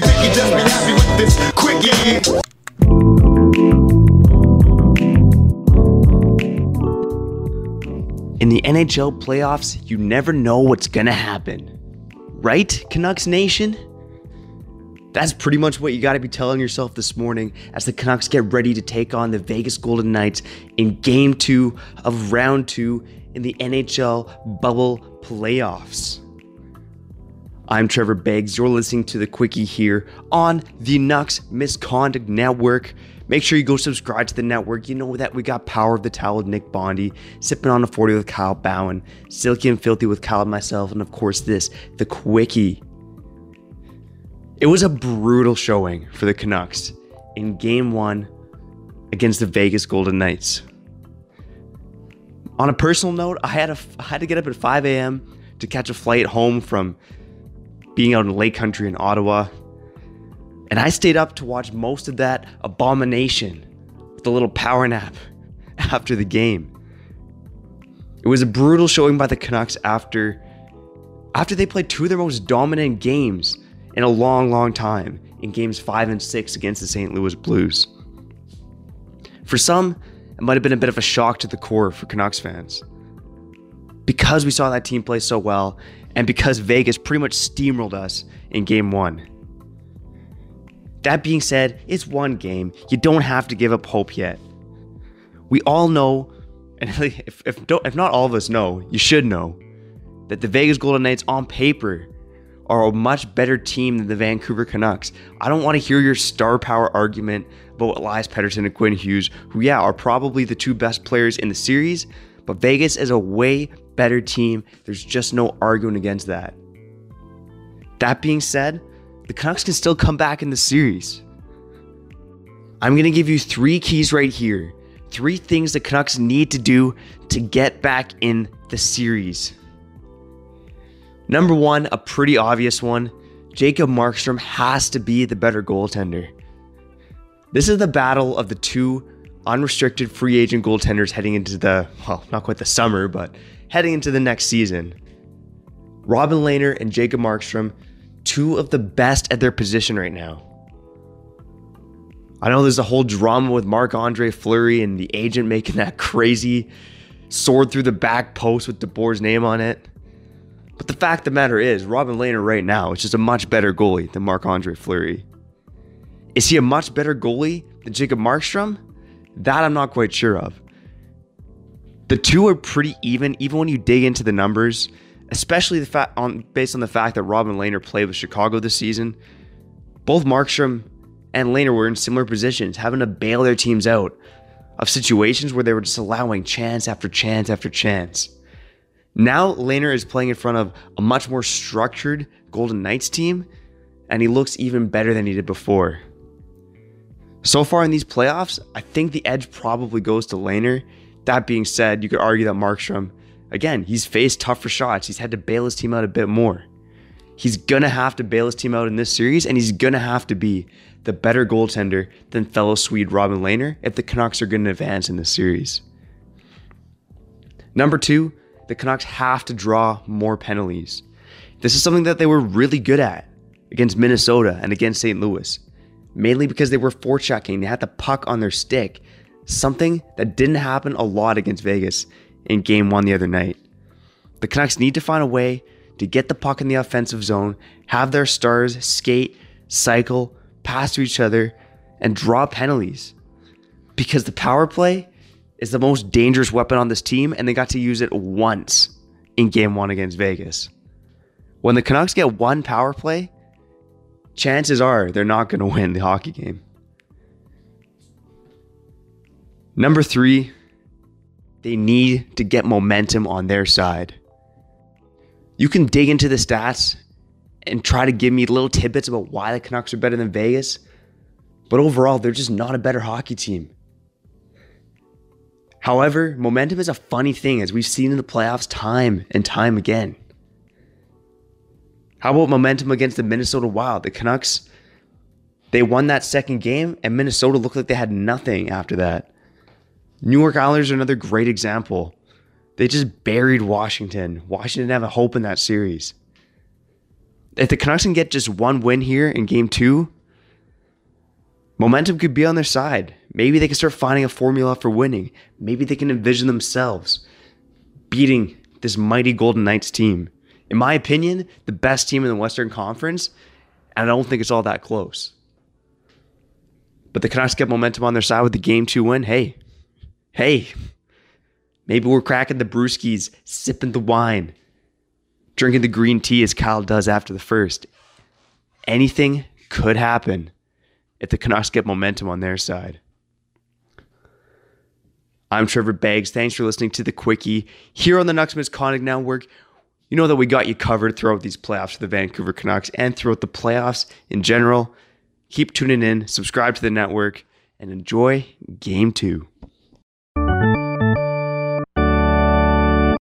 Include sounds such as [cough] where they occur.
picky, just be happy with this. In the NHL playoffs, you never know what's gonna happen. Right, Canucks Nation? That's pretty much what you gotta be telling yourself this morning as the Canucks get ready to take on the Vegas Golden Knights in game two of round two in the NHL bubble playoffs. I'm Trevor Beggs. You're listening to the Quickie here on the Nucks Misconduct Network. Make sure you go subscribe to the network. You know that we got Power of the Towel with Nick Bondy, Sipping on a 40 with Kyle Bowen, Silky and Filthy with Kyle and myself, and of course this, the Quickie. It was a brutal showing for the Canucks in game one against the Vegas Golden Knights. On a personal note, I had, a, I had to get up at 5 a.m. to catch a flight home from being out in Lake Country in Ottawa. And I stayed up to watch most of that abomination with a little power nap [laughs] after the game. It was a brutal showing by the Canucks after after they played two of their most dominant games in a long, long time in games 5 and 6 against the St. Louis Blues. For some, it might have been a bit of a shock to the core for Canucks fans. Because we saw that team play so well and because Vegas pretty much steamrolled us in game 1. That being said, it's one game. You don't have to give up hope yet. We all know, and [laughs] if, if, if not all of us know, you should know, that the Vegas Golden Knights on paper are a much better team than the Vancouver Canucks. I don't want to hear your star power argument about Elias Pettersson and Quinn Hughes, who, yeah, are probably the two best players in the series, but Vegas is a way better team. There's just no arguing against that. That being said, the Canucks can still come back in the series. I'm going to give you three keys right here. Three things the Canucks need to do to get back in the series. Number one, a pretty obvious one Jacob Markstrom has to be the better goaltender. This is the battle of the two unrestricted free agent goaltenders heading into the, well, not quite the summer, but heading into the next season. Robin Lehner and Jacob Markstrom, two of the best at their position right now. I know there's a whole drama with Marc Andre Fleury and the agent making that crazy sword through the back post with DeBoer's name on it. But the fact of the matter is, Robin Lehner right now is just a much better goalie than Marc Andre Fleury. Is he a much better goalie than Jacob Markstrom? That I'm not quite sure of. The two are pretty even, even when you dig into the numbers, especially the fact on based on the fact that Robin Lehner played with Chicago this season. Both Markstrom and Lehner were in similar positions, having to bail their teams out of situations where they were just allowing chance after chance after chance. Now Lehner is playing in front of a much more structured Golden Knights team, and he looks even better than he did before. So far in these playoffs, I think the edge probably goes to Lehner. That being said, you could argue that Markstrom, again, he's faced tougher shots. He's had to bail his team out a bit more. He's gonna have to bail his team out in this series, and he's gonna have to be the better goaltender than fellow Swede Robin Lehner if the Canucks are going to advance in this series. Number two, the Canucks have to draw more penalties. This is something that they were really good at against Minnesota and against St. Louis, mainly because they were forechecking. They had the puck on their stick, something that didn't happen a lot against Vegas in game one the other night. The Canucks need to find a way to get the puck in the offensive zone, have their stars skate, cycle, pass to each other, and draw penalties. Because the power play is the most dangerous weapon on this team, and they got to use it once in game one against Vegas. When the Canucks get one power play, chances are they're not going to win the hockey game. Number three, they need to get momentum on their side. You can dig into the stats and try to give me little tidbits about why the Canucks are better than Vegas, but overall, they're just not a better hockey team. However, momentum is a funny thing as we've seen in the playoffs time and time again. How about momentum against the Minnesota Wild? The Canucks, they won that second game, and Minnesota looked like they had nothing after that. New York Islanders are another great example. They just buried Washington. Washington didn't have a hope in that series. If the Canucks can get just one win here in game two, momentum could be on their side. Maybe they can start finding a formula for winning. Maybe they can envision themselves beating this mighty Golden Knights team. In my opinion, the best team in the Western Conference, and I don't think it's all that close. But the Canucks get momentum on their side with the game two win. Hey, hey, maybe we're cracking the brewskis, sipping the wine, drinking the green tea as Kyle does after the first. Anything could happen if the Canucks get momentum on their side. I'm Trevor Beggs. Thanks for listening to the Quickie here on the Nucks Misconduct Network. You know that we got you covered throughout these playoffs for the Vancouver Canucks and throughout the playoffs in general. Keep tuning in, subscribe to the network, and enjoy game two.